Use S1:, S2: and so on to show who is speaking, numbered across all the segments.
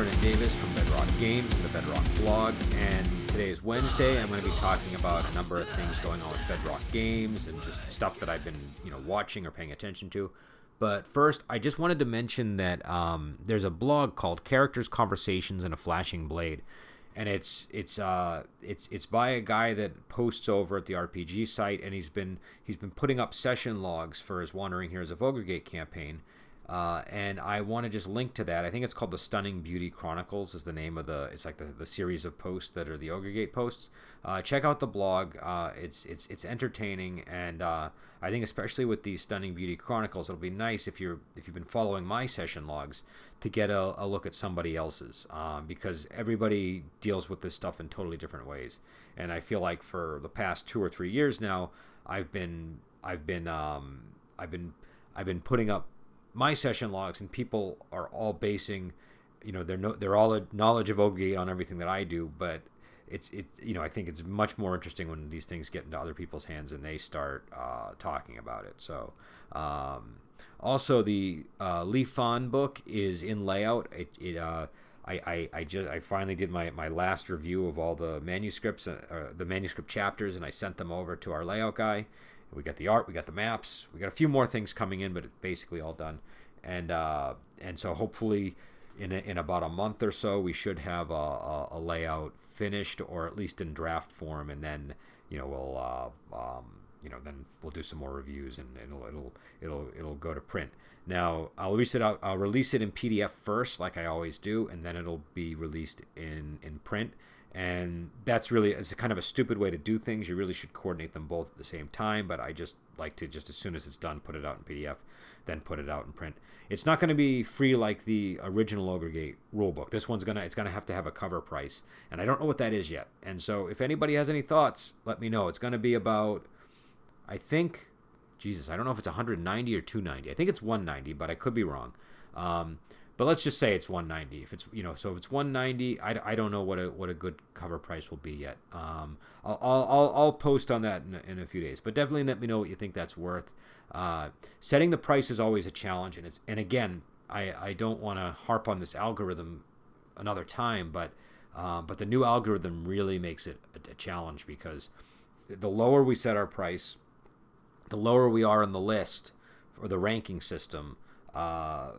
S1: Brendan Davis from Bedrock Games and the Bedrock blog, and today is Wednesday. I'm going to be talking about a number of things going on with Bedrock Games and just stuff that I've been, you know, watching or paying attention to. But first, I just wanted to mention that um, there's a blog called Characters, Conversations, and a Flashing Blade, and it's it's uh it's it's by a guy that posts over at the RPG site, and he's been he's been putting up session logs for his Wandering Heroes of Ogre Gate campaign uh, and I want to just link to that. I think it's called the Stunning Beauty Chronicles is the name of the. It's like the, the series of posts that are the Ogre Gate posts. Uh, check out the blog. Uh, it's it's it's entertaining, and uh, I think especially with these Stunning Beauty Chronicles, it'll be nice if you're if you've been following my session logs to get a, a look at somebody else's um, because everybody deals with this stuff in totally different ways. And I feel like for the past two or three years now, I've been I've been um, I've been I've been putting up my session logs, and people are all basing, you know, their no, their all knowledge of Ogre Gate on everything that I do. But it's it you know I think it's much more interesting when these things get into other people's hands and they start uh, talking about it. So. Um, also, the uh, Lee book is in layout. It, it uh, I, I, I just I finally did my, my last review of all the manuscripts, uh the manuscript chapters, and I sent them over to our layout guy, we got the art, we got the maps, we got a few more things coming in, but it's basically all done. And uh, and so hopefully, in a, in about a month or so, we should have a, a, a, layout finished or at least in draft form, and then you know we'll uh, um, you know then we'll do some more reviews and it'll it'll it'll it'll go to print. Now I'll release it out. I'll release it in PDF first, like I always do, and then it'll be released in in print and that's really it's kind of a stupid way to do things. You really should coordinate them both at the same time but i just like to just as soon as it's done put it out in pdf then put it out in print. It's not going to be free like the original Ogre Gate rulebook. This one's gonna it's gonna have to have a cover price and i don't know what that is yet. And so if anybody has any thoughts let me know. It's going to be about i think jesus i don't know if it's 190 or 290 i think it's 190 but i could be wrong. Um, but let's just say it's 190. If it's you know, so if it's 190, I, I don't know what a what a good cover price will be yet. Um, I'll I'll, I'll post on that in a, in a few days. But definitely let me know what you think that's worth. Uh, setting the price is always a challenge, and it's and again, I I don't want to harp on this algorithm another time, but uh, but the new algorithm really makes it a, a challenge because the lower we set our price, the lower we are on the list or the ranking system. Uh,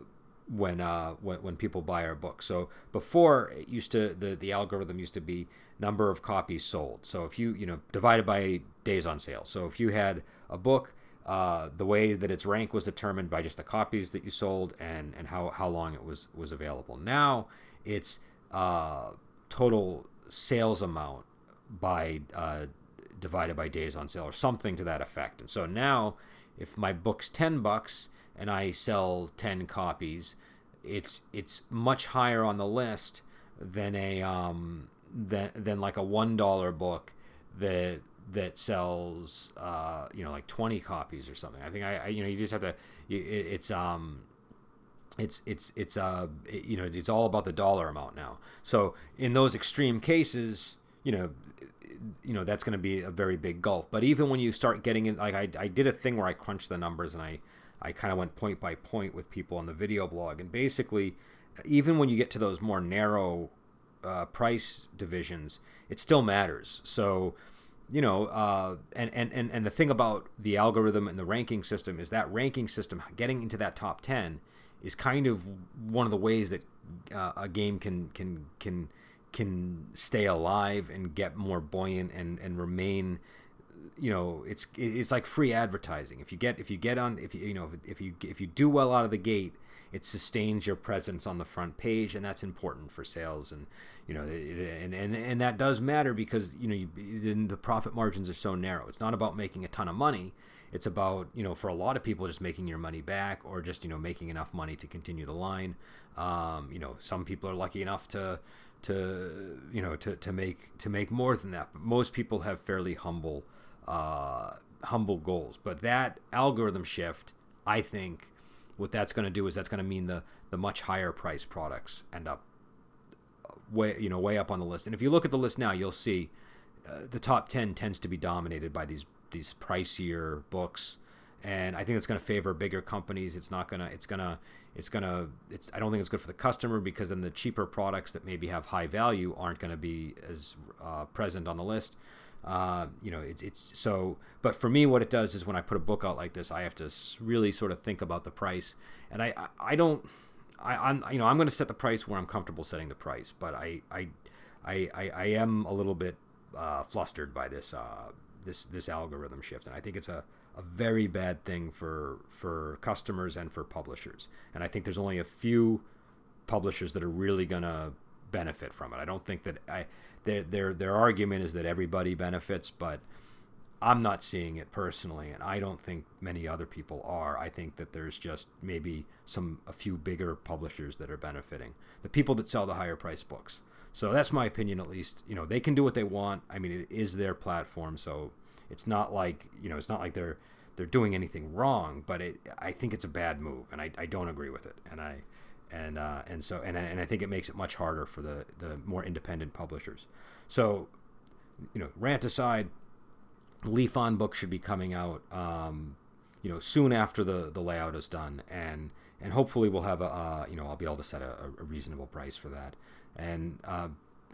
S1: when uh when, when people buy our book. So before it used to the the algorithm used to be number of copies sold. So if you you know divided by days on sale. So if you had a book, uh, the way that its rank was determined by just the copies that you sold and and how how long it was was available. Now it's uh, total sales amount by uh, divided by days on sale or something to that effect. And so now if my book's 10 bucks and I sell 10 copies, it's it's much higher on the list than a um than than like a one dollar book that that sells uh you know like 20 copies or something. I think I, I you know you just have to it, it's um it's it's it's uh it, you know it's all about the dollar amount now. So in those extreme cases, you know you know that's going to be a very big gulf. But even when you start getting in, like I, I did a thing where I crunched the numbers and I I kind of went point by point with people on the video blog, and basically, even when you get to those more narrow uh, price divisions, it still matters. So, you know, uh, and, and, and, and the thing about the algorithm and the ranking system is that ranking system, getting into that top 10, is kind of one of the ways that uh, a game can, can, can, can stay alive and get more buoyant and, and remain you know it's it's like free advertising. If you get if you get on if you you know if, you if you do well out of the gate it sustains your presence on the front page and that's important for sales and you know it, and, and and that does matter because you know you, the profit margins are so narrow. It's not about making a ton of money. It's about you know for a lot of people just making your money back or just you know making enough money to continue the line. Um, you know some people are lucky enough to to you know to, to make to make more than that. But most people have fairly humble uh, humble goals. But that algorithm shift, I think, what that's going to do is that's going to mean the the much higher price products end up way you know way up on the list. And if you look at the list now, you'll see uh, the top ten tends to be dominated by these these pricier books. and I think it's going to favor bigger companies. It's not gonna. It's gonna. It's gonna. It's. I don't think it's good for the customer because then the cheaper products that maybe have high value aren't going to be as uh, present on the list. Uh, you know, it's it's so. But for me, what it does is when I put a book out like this, I have to really sort of think about the price, and I I, I don't. I, I'm you know I'm going to set the price where I'm comfortable setting the price, but I I I, I, I am a little bit uh, flustered by this uh, this this algorithm shift, and I think it's a, a very bad thing for for customers and for publishers. And I think there's only a few publishers that are really gonna benefit from it. I don't think that I their their their argument is that everybody benefits, but I'm not seeing it personally, and I don't think many other people are. I think that there's just maybe some a few bigger publishers that are benefiting. The people that sell the higher price books. So that's my opinion, at least. You know, they can do what they want. I mean, it is their platform, so it's not like you know, it's not like they're they're doing anything wrong. But it, I think it's a bad move, and I, I don't agree with it. And I and uh, and so and and I think it makes it much harder for the the more independent publishers. So, you know, rant aside, Leaf On book should be coming out, um, you know, soon after the the layout is done, and and hopefully we'll have a uh, you know I'll be able to set a, a reasonable price for that and uh,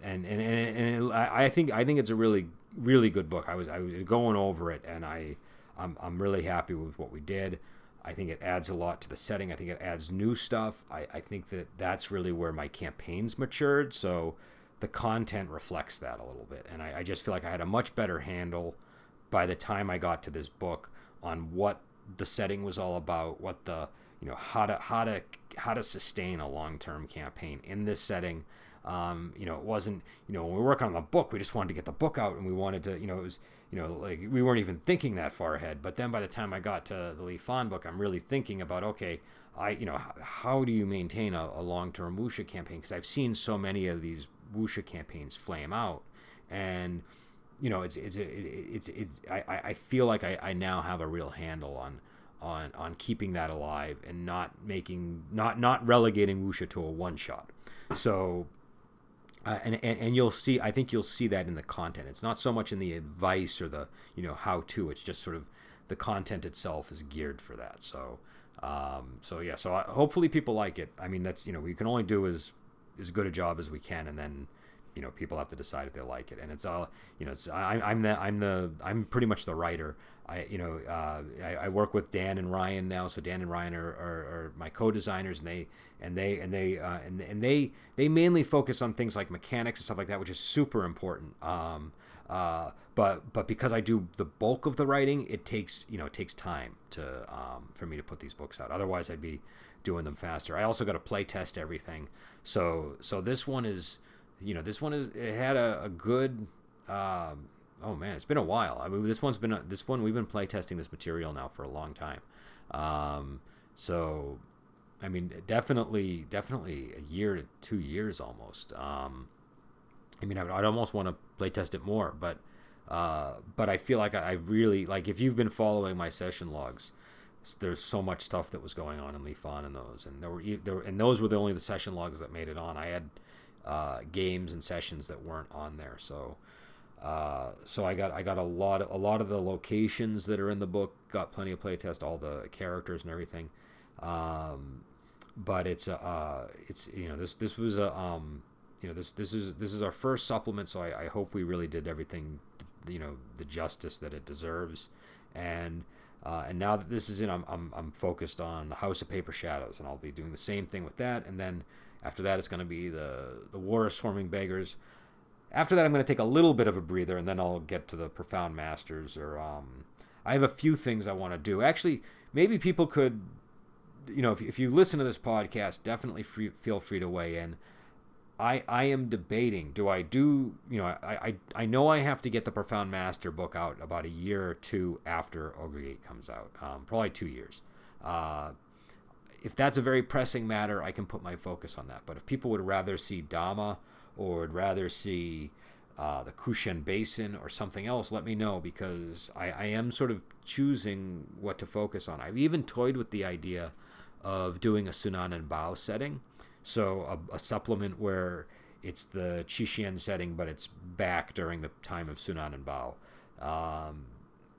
S1: and and and, and I think I think it's a really really good book. I was I was going over it, and I I'm I'm really happy with what we did. I think it adds a lot to the setting. I think it adds new stuff. I, I think that that's really where my campaigns matured. So the content reflects that a little bit. And I, I just feel like I had a much better handle by the time I got to this book on what the setting was all about, what the you know how to how to how to sustain a long term campaign in this setting um, you know, it wasn't, you know, when we were working on the book, we just wanted to get the book out and we wanted to, you know, it was, you know, like we weren't even thinking that far ahead. But then by the time I got to the Lee Fawn book, I'm really thinking about, okay, I, you know, how do you maintain a, a long term Wuxia campaign? Because I've seen so many of these Wuxia campaigns flame out. And, you know, it's, it's, it's, it's, I, I feel like I, I now have a real handle on, on, on keeping that alive and not making, not, not relegating Wuxia to a one shot. So, uh, and, and and you'll see i think you'll see that in the content. It's not so much in the advice or the you know how to it's just sort of the content itself is geared for that. So um, so yeah so I, hopefully people like it. I mean that's you know we can only do as as good a job as we can and then you know people have to decide if they like it and it's all you know it's I, i'm the i'm the i'm pretty much the writer I you know uh, I, I, work with Dan and Ryan now. So Dan and Ryan are, are, are my co-designers, and they and they and they uh, and and they they mainly focus on things like mechanics and stuff like that, which is super important. Um, uh, but but because I do the bulk of the writing, it takes you know it takes time to um, for me to put these books out. Otherwise, I'd be doing them faster. I also got to play test everything. So so this one is you know this one is it had a, a good. Um, oh man, it's been a while. I mean, this one's been this one we've been playtesting this material now for a long time. Um, so, I mean, definitely, definitely a year to two years almost. Um, I mean, I'd, I'd almost want to playtest it more, but uh, but I feel like I, I, really like if you've been following my session logs. There's so much stuff that was going on in Leaf On in those, and there were, there and those were the only the session logs that made it on. I had uh, games and sessions that weren't on there, so uh, so I got I got a lot of, a lot of the locations that are in the book got plenty of playtest, all the characters and everything. Um, but it's uh, it's you know this this was a um, you know this this is this is our first supplement, so I, I hope we really did everything you know the justice that it deserves, and uh, and now that this is in, I'm, I'm I'm focused on the House of Paper Shadows, and I'll be doing the same thing with that, and then after that it's going to be the the War of Swarming Beggars. After that, I'm going to take a little bit of a breather, and then I'll get to the Profound Masters. Or um, I have a few things I want to do. Actually, maybe people could, you know, if, if you listen to this podcast, definitely free, feel free to weigh in. I I am debating. Do I do? You know, I I I know I have to get the Profound Master book out about a year or two after Ogre Gate comes out. Um, probably two years. Uh, if that's a very pressing matter, I can put my focus on that. But if people would rather see Dama or would rather see uh, the Kushan Basin or something else, let me know because I, I am sort of choosing what to focus on. I've even toyed with the idea of doing a Sunan and Bao setting. So a, a supplement where it's the Qixuan setting, but it's back during the time of Sunan and Bao. Um,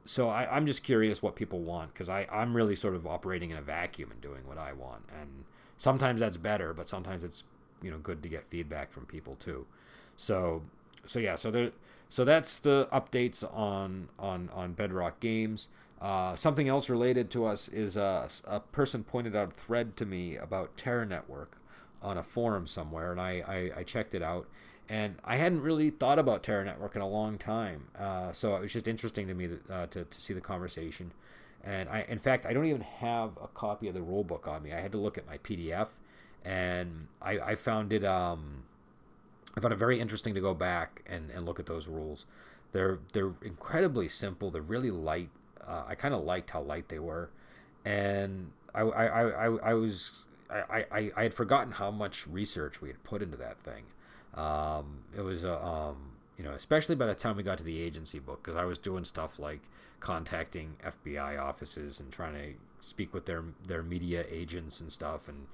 S1: so I, I'm just curious what people want because I'm really sort of operating in a vacuum and doing what I want, and sometimes that's better, but sometimes it's you know good to get feedback from people too. So so yeah, so there so that's the updates on on on Bedrock Games. Uh, something else related to us is uh, a person pointed out a thread to me about Terror Network on a forum somewhere, and I, I, I checked it out. And I hadn't really thought about Terror Network in a long time, uh, so it was just interesting to me that, uh, to, to see the conversation. And I, in fact, I don't even have a copy of the rulebook on me. I had to look at my PDF, and I, I found it. Um, I found it very interesting to go back and, and look at those rules. They're they're incredibly simple. They're really light. Uh, I kind of liked how light they were, and I, I, I, I was I, I, I had forgotten how much research we had put into that thing. Um, it was a um, you know especially by the time we got to the agency book because I was doing stuff like contacting FBI offices and trying to speak with their their media agents and stuff and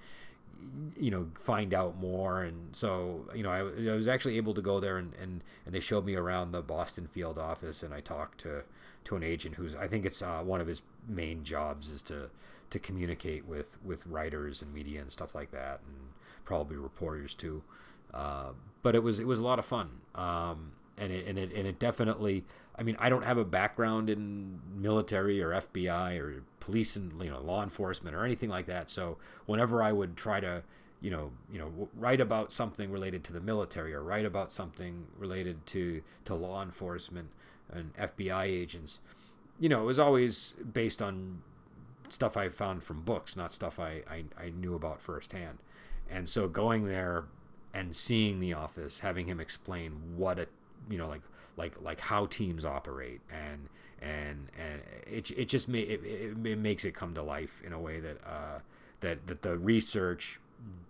S1: you know find out more. And so you know I, I was actually able to go there and, and and they showed me around the Boston field office and I talked to to an agent who's I think it's uh, one of his main jobs is to to communicate with with writers and media and stuff like that and probably reporters too but it was it was a lot of fun. Um, and it, and it and it definitely I mean I don't have a background in military or FBI or police and you know law enforcement or anything like that. So whenever I would try to you know you know write about something related to the military or write about something related to to law enforcement and FBI agents you know it was always based on stuff I found from books not stuff I I, I knew about firsthand. And so going there and seeing the office having him explain what a you know like like like how teams operate and and and it, it just may, it, it, it makes it come to life in a way that uh, that that the research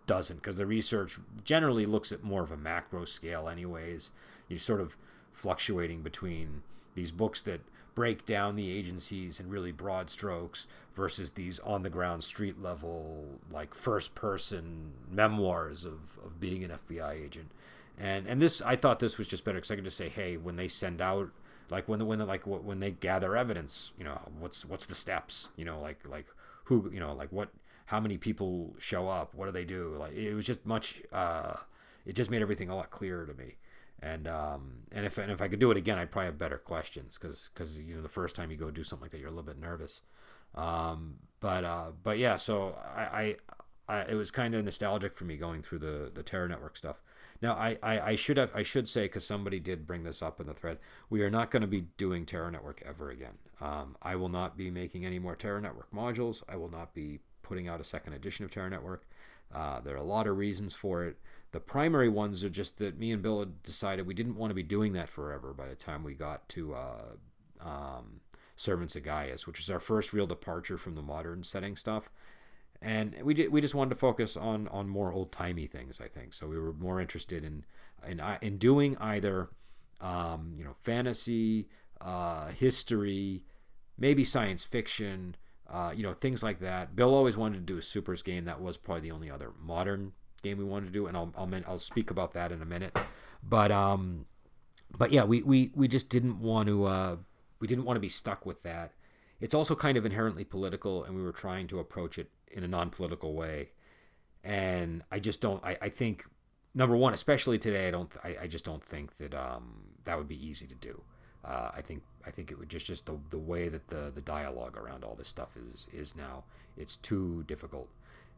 S1: doesn't because the research generally looks at more of a macro scale anyways. You're sort of fluctuating between these books that break down the agencies in really broad strokes versus these on the ground street level like first person memoirs of, of being an FBI agent and and this I thought this was just better because I could just say, hey, when they send out like when the when the, like when they gather evidence, you know, what's what's the steps, you know, like like who you know like what how many people show up, what do they do? Like it was just much. Uh, it just made everything a lot clearer to me. And um, and if and if I could do it again, I'd probably have better questions because because you know the first time you go do something like that, you're a little bit nervous. Um, but uh, but yeah, so I, I, I it was kind of nostalgic for me going through the the Terror Network stuff. Now, I, I, I should have I should say because somebody did bring this up in the thread. We are not going to be doing Terror Network ever again. Um, I will not be making any more Terror Network modules. I will not be putting out a second edition of Terror Network. Uh, there are a lot of reasons for it. The primary ones are just that me and Bill had decided we didn't want to be doing that forever. By the time we got to uh, um, Servants of Gaius, which was our first real departure from the modern setting stuff and we did, we just wanted to focus on on more old timey things. I think so. We were more interested in in in doing either um, you know fantasy, uh, history, maybe science fiction, uh, you know things like that. Bill always wanted to do a supers game. That was probably the only other modern game we wanted to do, and I'll I'll, I'll speak about that in a minute. But um, but yeah, we we we just didn't want to uh, we didn't want to be stuck with that. It's also kind of inherently political, and we were trying to approach it in a non-political way and i just don't i, I think number one especially today i don't i, I just don't think that um, that would be easy to do uh, i think i think it would just just the, the way that the the dialogue around all this stuff is is now it's too difficult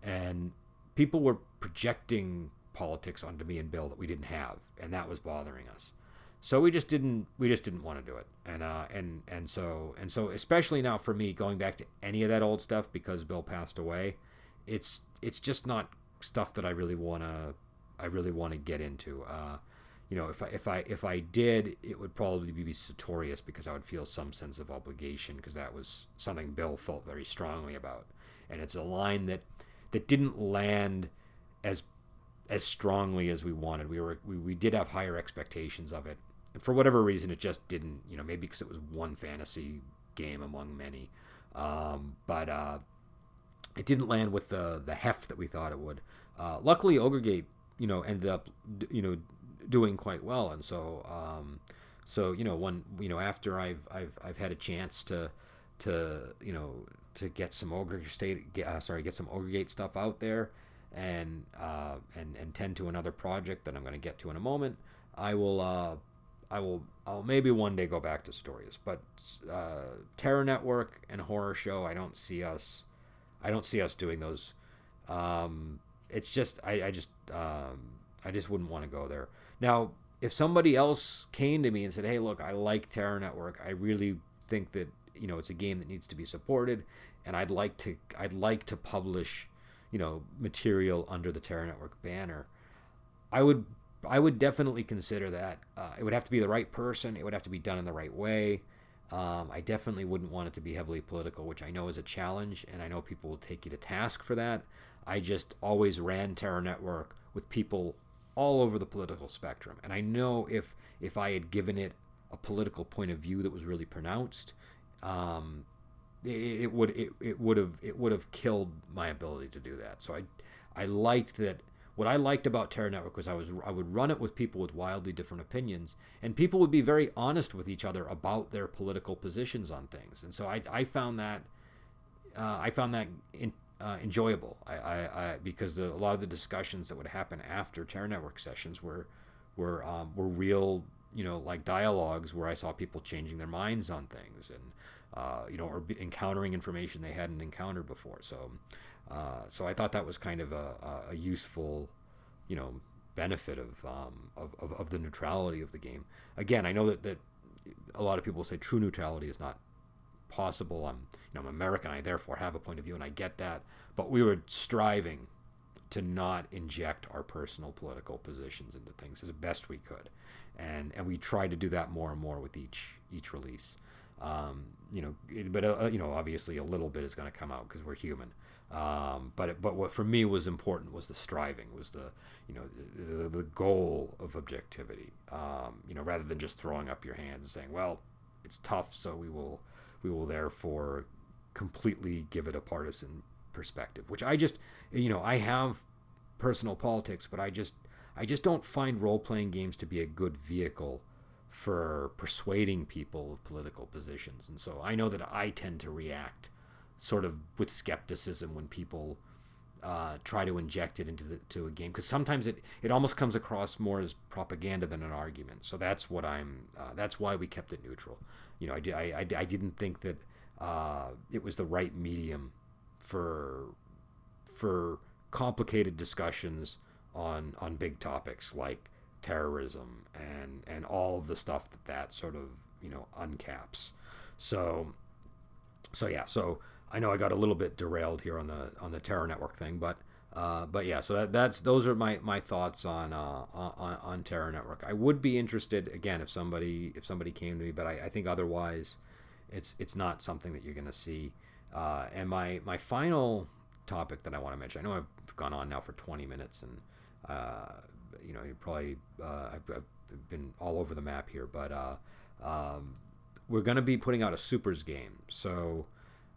S1: and people were projecting politics onto me and bill that we didn't have and that was bothering us. So we just didn't we just didn't want to do it. And uh and and so and so especially now for me going back to any of that old stuff because bill passed away it's it's just not stuff that i really want to i really want to get into. Uh you know if i if i if i did it would probably be sertorius because i would feel some sense of obligation because that was something bill felt very strongly about. And it's a line that that didn't land as as strongly as we wanted we were we, we did have higher expectations of it and for whatever reason, it just didn't. You know, maybe because it was one fantasy game among many, um, but uh, it didn't land with the the heft that we thought it would. Uh, luckily, Ogre Gate, you know, ended up, you know, doing quite well, and so um, so you know one you know after I've I've I've had a chance to to you know to get some ogre state get, uh, sorry get some ogre stuff out there and uh, and and tend to another project that I'm going to get to in a moment. I will uh, I will I'll maybe one day go back to Sertorius, but uh, Terror Network and Horror Show I don't see us I don't see us doing those. Um, it's just I, I just um, I just wouldn't want to go there now. If somebody else came to me and said, "Hey, look, I like Terror Network. I really think that you know it's a game that needs to be supported, and I'd like to I'd like to publish." you know material under the Terror Network banner, I would I would definitely consider that. Uh, it would have to be the right person. It would have to be done in the right way. Um, I definitely wouldn't want it to be heavily political, which I know is a challenge, and I know people will take you to task for that. I just always ran Terror Network with people all over the political spectrum, and I know if if I had given it a political point of view that was really pronounced, um, it, it would it, it would have it would have killed my ability to do that. So I I liked that what I liked about Terror Network was I was I would run it with people with wildly different opinions, and people would be very honest with each other about their political positions on things. And so I, I found that uh, I found that in, uh, enjoyable. I, I, I because the, a lot of the discussions that would happen after Terror Network sessions were were um, were real you know like dialogues where I saw people changing their minds on things and uh, you know, or encountering information they hadn't encountered before. So, uh, so I thought that was kind of a, a useful, you know, benefit of, um, of, of, of, the neutrality of the game. Again, I know that, that a lot of people say true neutrality is not possible. I'm, you know, I'm American. I therefore have a point of view, and I get that. But we were striving to not inject our personal political positions into things as best we could, and and we try to do that more and more with each each release. Um, you know, but uh, you know, obviously a little bit is going to come out because we're human. Um, but but what for me was important was the striving, was the you know the, the goal of objectivity. Um, you know, rather than just throwing up your hands and saying, well, it's tough, so we will we will therefore completely give it a partisan perspective. Which I just you know I have personal politics, but I just I just don't find role playing games to be a good vehicle for persuading people of political positions. And so I know that I tend to react sort of with skepticism when people uh, try to inject it into the, to a game because sometimes it, it almost comes across more as propaganda than an argument. So that's what I'm. Uh, that's why we kept it neutral. You know, I, I, I, didn't think that uh, it was the right medium for for complicated discussions on on big topics like terrorism and and all of the stuff that that sort of you know uncaps. So so yeah, so I know I got a little bit derailed here on the on the terror network thing, but uh, but yeah, so that, that's those are my, my thoughts on, uh, on on Terror Network. I would be interested again if somebody if somebody came to me, but I, I think otherwise, it's it's not something that you're going to see. Uh, and my my final topic that I want to mention, I know I've gone on now for 20 minutes, and you know, you probably uh, I've, I've, been all over the map here, but uh, um, we're going to be putting out a supers game. So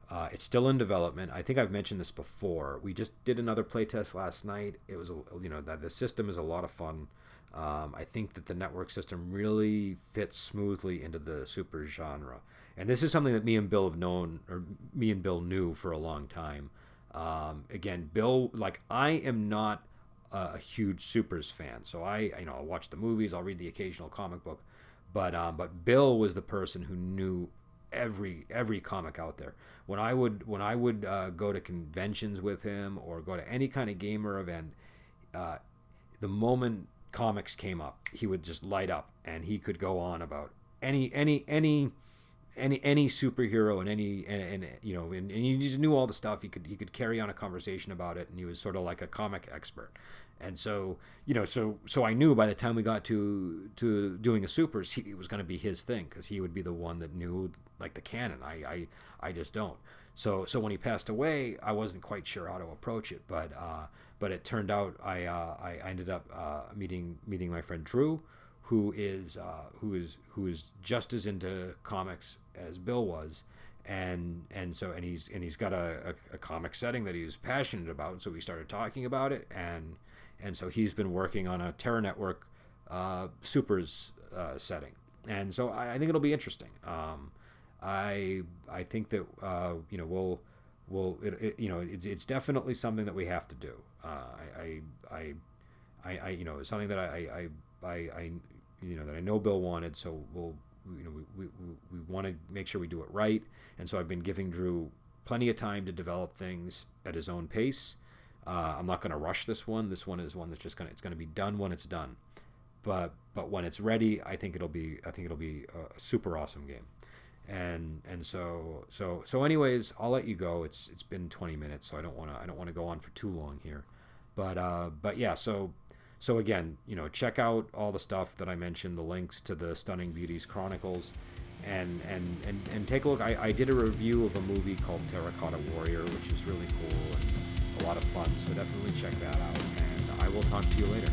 S1: uh, it's still in development. I think I've mentioned this before. We just did another playtest last night. It was, you know, the system is a lot of fun. Um, I think that the network system really fits smoothly into the super genre, and this is something that me and Bill have known, or me and Bill knew for a long time. Um, again, Bill, like I am not a huge Supers fan, so I you know I'll watch the movies, I'll read the occasional comic book, but um, but Bill was the person who knew every every comic out there. When I would when I would uh, go to conventions with him or go to any kind of gamer event, uh, the moment comics came up, he would just light up and he could go on about any any any any any superhero and any and, and you know and, and, he just knew all the stuff. He could he could carry on a conversation about it and he was sort of like a comic expert. And so you know so so I knew by the time we got to to doing a supers he, it was going to be his thing because he would be the one that knew like the canon. I, I I just don't. So so when he passed away I wasn't quite sure how to approach it but uh but it turned out I uh, I ended up uh, meeting meeting my friend Drew who is uh, who is who is just as into comics as Bill was, and and so and he's and he's got a, a, a comic setting that he's passionate about. So we started talking about it, and and so he's been working on a Terror Network uh, Supers uh, setting, and so I, I think it'll be interesting. Um, I I think that uh, you know we'll we'll it, it, you know it's, it's definitely something that we have to do. Uh, I, I I I you know it's something that I I I, I you know that I know Bill wanted, so we'll you know we, we, we want to make sure we do it right, and so I've been giving Drew plenty of time to develop things at his own pace. Uh, I'm not going to rush this one. This one is one that's just gonna it's going to be done when it's done. But but when it's ready, I think it'll be I think it'll be a super awesome game. And and so so so anyways, I'll let you go. It's it's been 20 minutes, so I don't want to I don't want to go on for too long here. But uh but yeah, so so again, you know, check out all the stuff that I mentioned, the links to the Stunning Beauties Chronicles and and and, and take a look. I, I did a review of a movie called Terracotta Warrior, which is really cool and a lot of fun. So definitely check that out. And I will talk to you later.